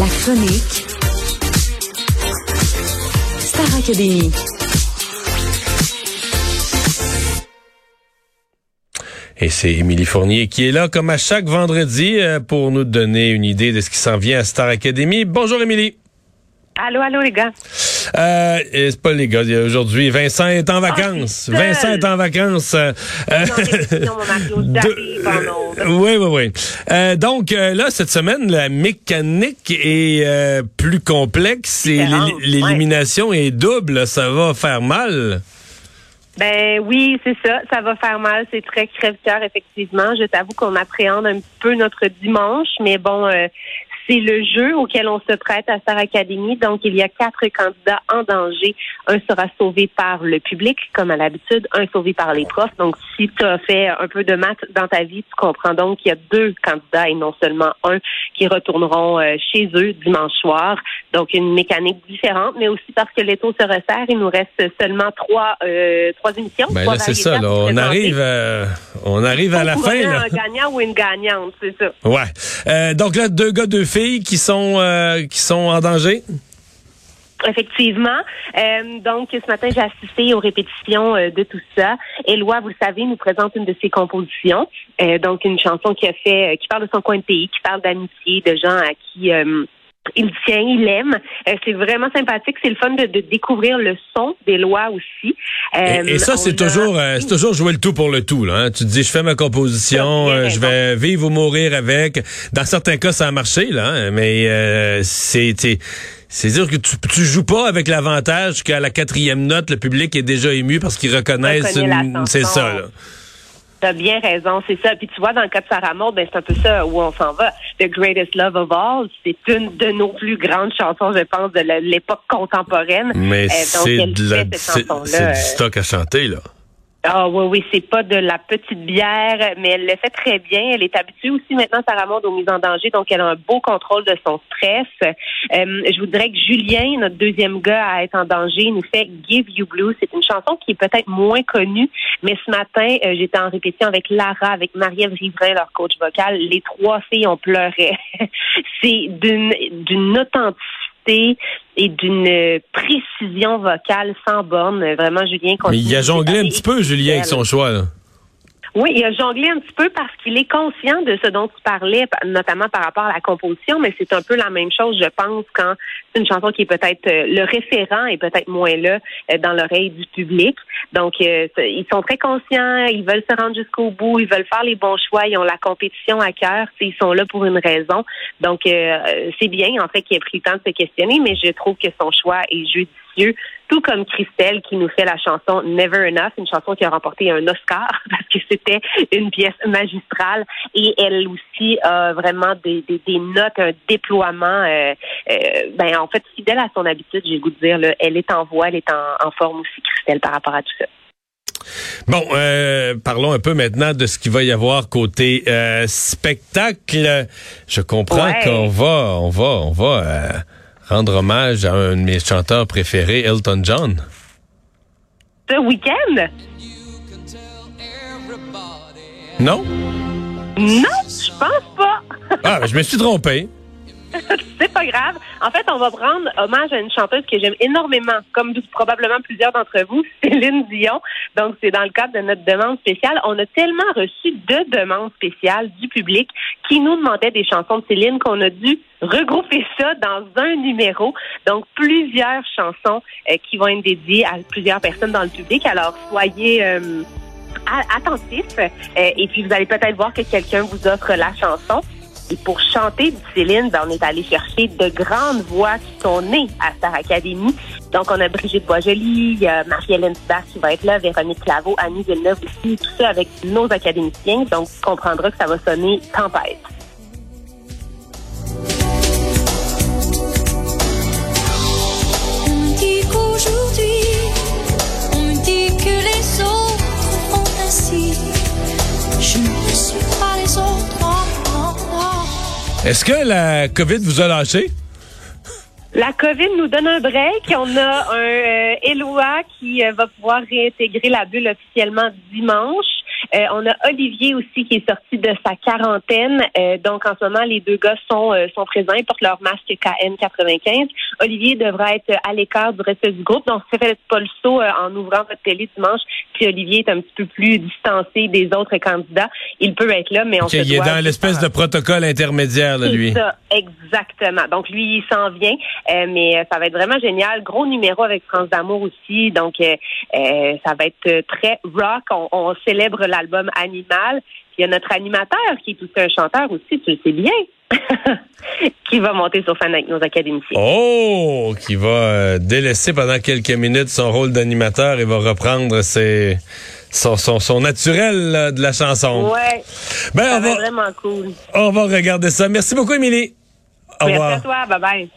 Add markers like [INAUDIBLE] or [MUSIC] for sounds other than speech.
La chronique Star Academy. Et c'est Émilie Fournier qui est là comme à chaque vendredi euh, pour nous donner une idée de ce qui s'en vient à Star Academy. Bonjour Émilie. Allô, allô les gars. Euh, c'est pas les gars. Aujourd'hui, Vincent est en vacances. Ah, Vincent est en vacances. Euh, [LAUGHS] oui, oui, oui. Euh, donc euh, là, cette semaine, la mécanique est euh, plus complexe et l'élimination est double. Ça va faire mal? Ben oui, c'est ça. Ça va faire mal. C'est très crève-cœur, effectivement. Je t'avoue qu'on appréhende un peu notre dimanche, mais bon, euh, c'est le jeu auquel on se prête à Star Academy. Donc, il y a quatre candidats en danger. Un sera sauvé par le public, comme à l'habitude, un sauvé par les profs. Donc, si tu as fait un peu de maths dans ta vie, tu comprends donc qu'il y a deux candidats et non seulement un qui retourneront euh, chez eux dimanche soir. Donc, une mécanique différente, mais aussi parce que l'étau se resserre. Il nous reste seulement trois, euh, trois émissions. Ben trois là, c'est ça. Là, on arrive, euh, on arrive à la fin. Là. Un gagnant ou une gagnante, c'est ça. Ouais. Euh, donc là, deux gars, deux filles qui sont euh, qui sont en danger? Effectivement. Euh, donc, ce matin, j'ai assisté aux répétitions euh, de tout ça. Éloi, vous le savez, nous présente une de ses compositions. Donc, une chanson qui fait, qui parle de son coin de pays, qui parle d'amitié, de gens à qui il tient, il aime. C'est vraiment sympathique. C'est le fun de, découvrir le son d'Éloi aussi. Euh, Et, et ça, c'est a- toujours, euh, [LAUGHS] c'est toujours jouer le tout pour le tout. Là, hein. Tu te dis, je fais ma composition, euh, je vais vivre ou mourir avec. Dans certains cas, ça a marché, là, hein, mais euh, c'est, c'est, dire que tu, tu joues pas avec l'avantage qu'à la quatrième note, le public est déjà ému parce qu'ils reconnaissent. Reconnaît une-. C'est ça. Là. T'as bien raison, c'est ça. Puis tu vois, dans le cas de Sarah Maud, ben, c'est un peu ça où on s'en va. The Greatest Love of All, c'est une de nos plus grandes chansons, je pense, de l'époque contemporaine. Mais Euh, c'est de la, c'est, c'est euh, du stock à chanter, là. Ah oui, oui, c'est pas de la petite bière, mais elle le fait très bien. Elle est habituée aussi maintenant, Sarah Maud, aux mises en danger, donc elle a un beau contrôle de son stress. Euh, je vous dirais que Julien, notre deuxième gars à être en danger, nous fait Give You Blue. C'est une chanson qui est peut-être moins connue, mais ce matin, euh, j'étais en répétition avec Lara, avec Marie-Ève Riverain, leur coach vocal. Les trois filles ont pleuré. [LAUGHS] c'est d'une d'une authenticité et d'une précision vocale sans borne. Vraiment, Julien Mais il a jonglé un petit peu, Julien, avec son choix. Là. Oui, il a jonglé un petit peu parce qu'il est conscient de ce dont tu parlais, pa- notamment par rapport à la composition, mais c'est un peu la même chose, je pense, quand c'est une chanson qui est peut-être euh, le référent est peut-être moins là euh, dans l'oreille du public. Donc, euh, ils sont très conscients, ils veulent se rendre jusqu'au bout, ils veulent faire les bons choix, ils ont la compétition à cœur, ils sont là pour une raison. Donc, c'est bien, en fait, qu'il ait pris le temps de se questionner, mais je trouve que son choix est judicieux, tout comme Christelle qui nous fait la chanson Never Enough, une chanson qui a remporté un Oscar [LAUGHS] parce que c'était une pièce magistrale et elle aussi a vraiment des, des, des notes, un déploiement, euh, euh, ben en fait fidèle à son habitude, j'ai le goût de dire, là, elle est en voix, elle est en, en forme aussi Christelle par rapport à tout ça. Bon, euh, parlons un peu maintenant de ce qu'il va y avoir côté euh, spectacle. Je comprends Ouais. qu'on va, on va, on va euh, rendre hommage à un de mes chanteurs préférés, Elton John. Ce week-end? Non? Non, je pense pas. Ah, ben, je me suis trompé. [LAUGHS] c'est pas grave. En fait, on va prendre hommage à une chanteuse que j'aime énormément, comme probablement plusieurs d'entre vous, [LAUGHS] Céline Dion. Donc, c'est dans le cadre de notre demande spéciale. On a tellement reçu de demandes spéciales du public qui nous demandaient des chansons de Céline qu'on a dû regrouper ça dans un numéro. Donc, plusieurs chansons euh, qui vont être dédiées à plusieurs personnes dans le public. Alors, soyez... euh, attentifs euh, et puis vous allez peut-être voir que quelqu'un vous offre la chanson. Et pour chanter Céline, ben, on est allé chercher de grandes voix qui sont nées à Star Academy. Donc, on a Brigitte Boisjoli, Marie-Hélène Hubert qui va être là, Véronique Claveau, Annie Villeneuve aussi, tout ça avec nos académiciens. Donc, tu comprendras que ça va sonner tempête. Est-ce que la COVID vous a lâché? La COVID nous donne un break. On a un euh, qui euh, va pouvoir réintégrer la bulle officiellement dimanche. Euh, on a Olivier aussi qui est sorti de sa quarantaine. Euh, donc, en ce moment, les deux gars sont, euh, sont présents. Ils portent leur masque KN95. Olivier devra être à l'écart du reste du groupe. Donc, faites pas le saut en ouvrant votre télé dimanche. Puis Olivier est un petit peu plus distancé des autres candidats. Il peut être là, mais on okay, se Il est dans l'espèce de protocole intermédiaire, là, lui. Ça, exactement. Donc, lui, il s'en vient. mais ça va être vraiment génial. Gros numéro avec France d'amour aussi. Donc, ça va être très rock. On, on célèbre l'album Animal. Il y a notre animateur qui est aussi un chanteur aussi, tu le sais bien. [LAUGHS] qui va monter sur fan avec nos académiciens. Oh, qui va euh, délaisser pendant quelques minutes son rôle d'animateur et va reprendre ses, son, son, son naturel là, de la chanson. Ouais. Ben, ça on va, vraiment cool. On va regarder ça. Merci beaucoup, Émilie. Au Merci revoir. à toi. Bye bye.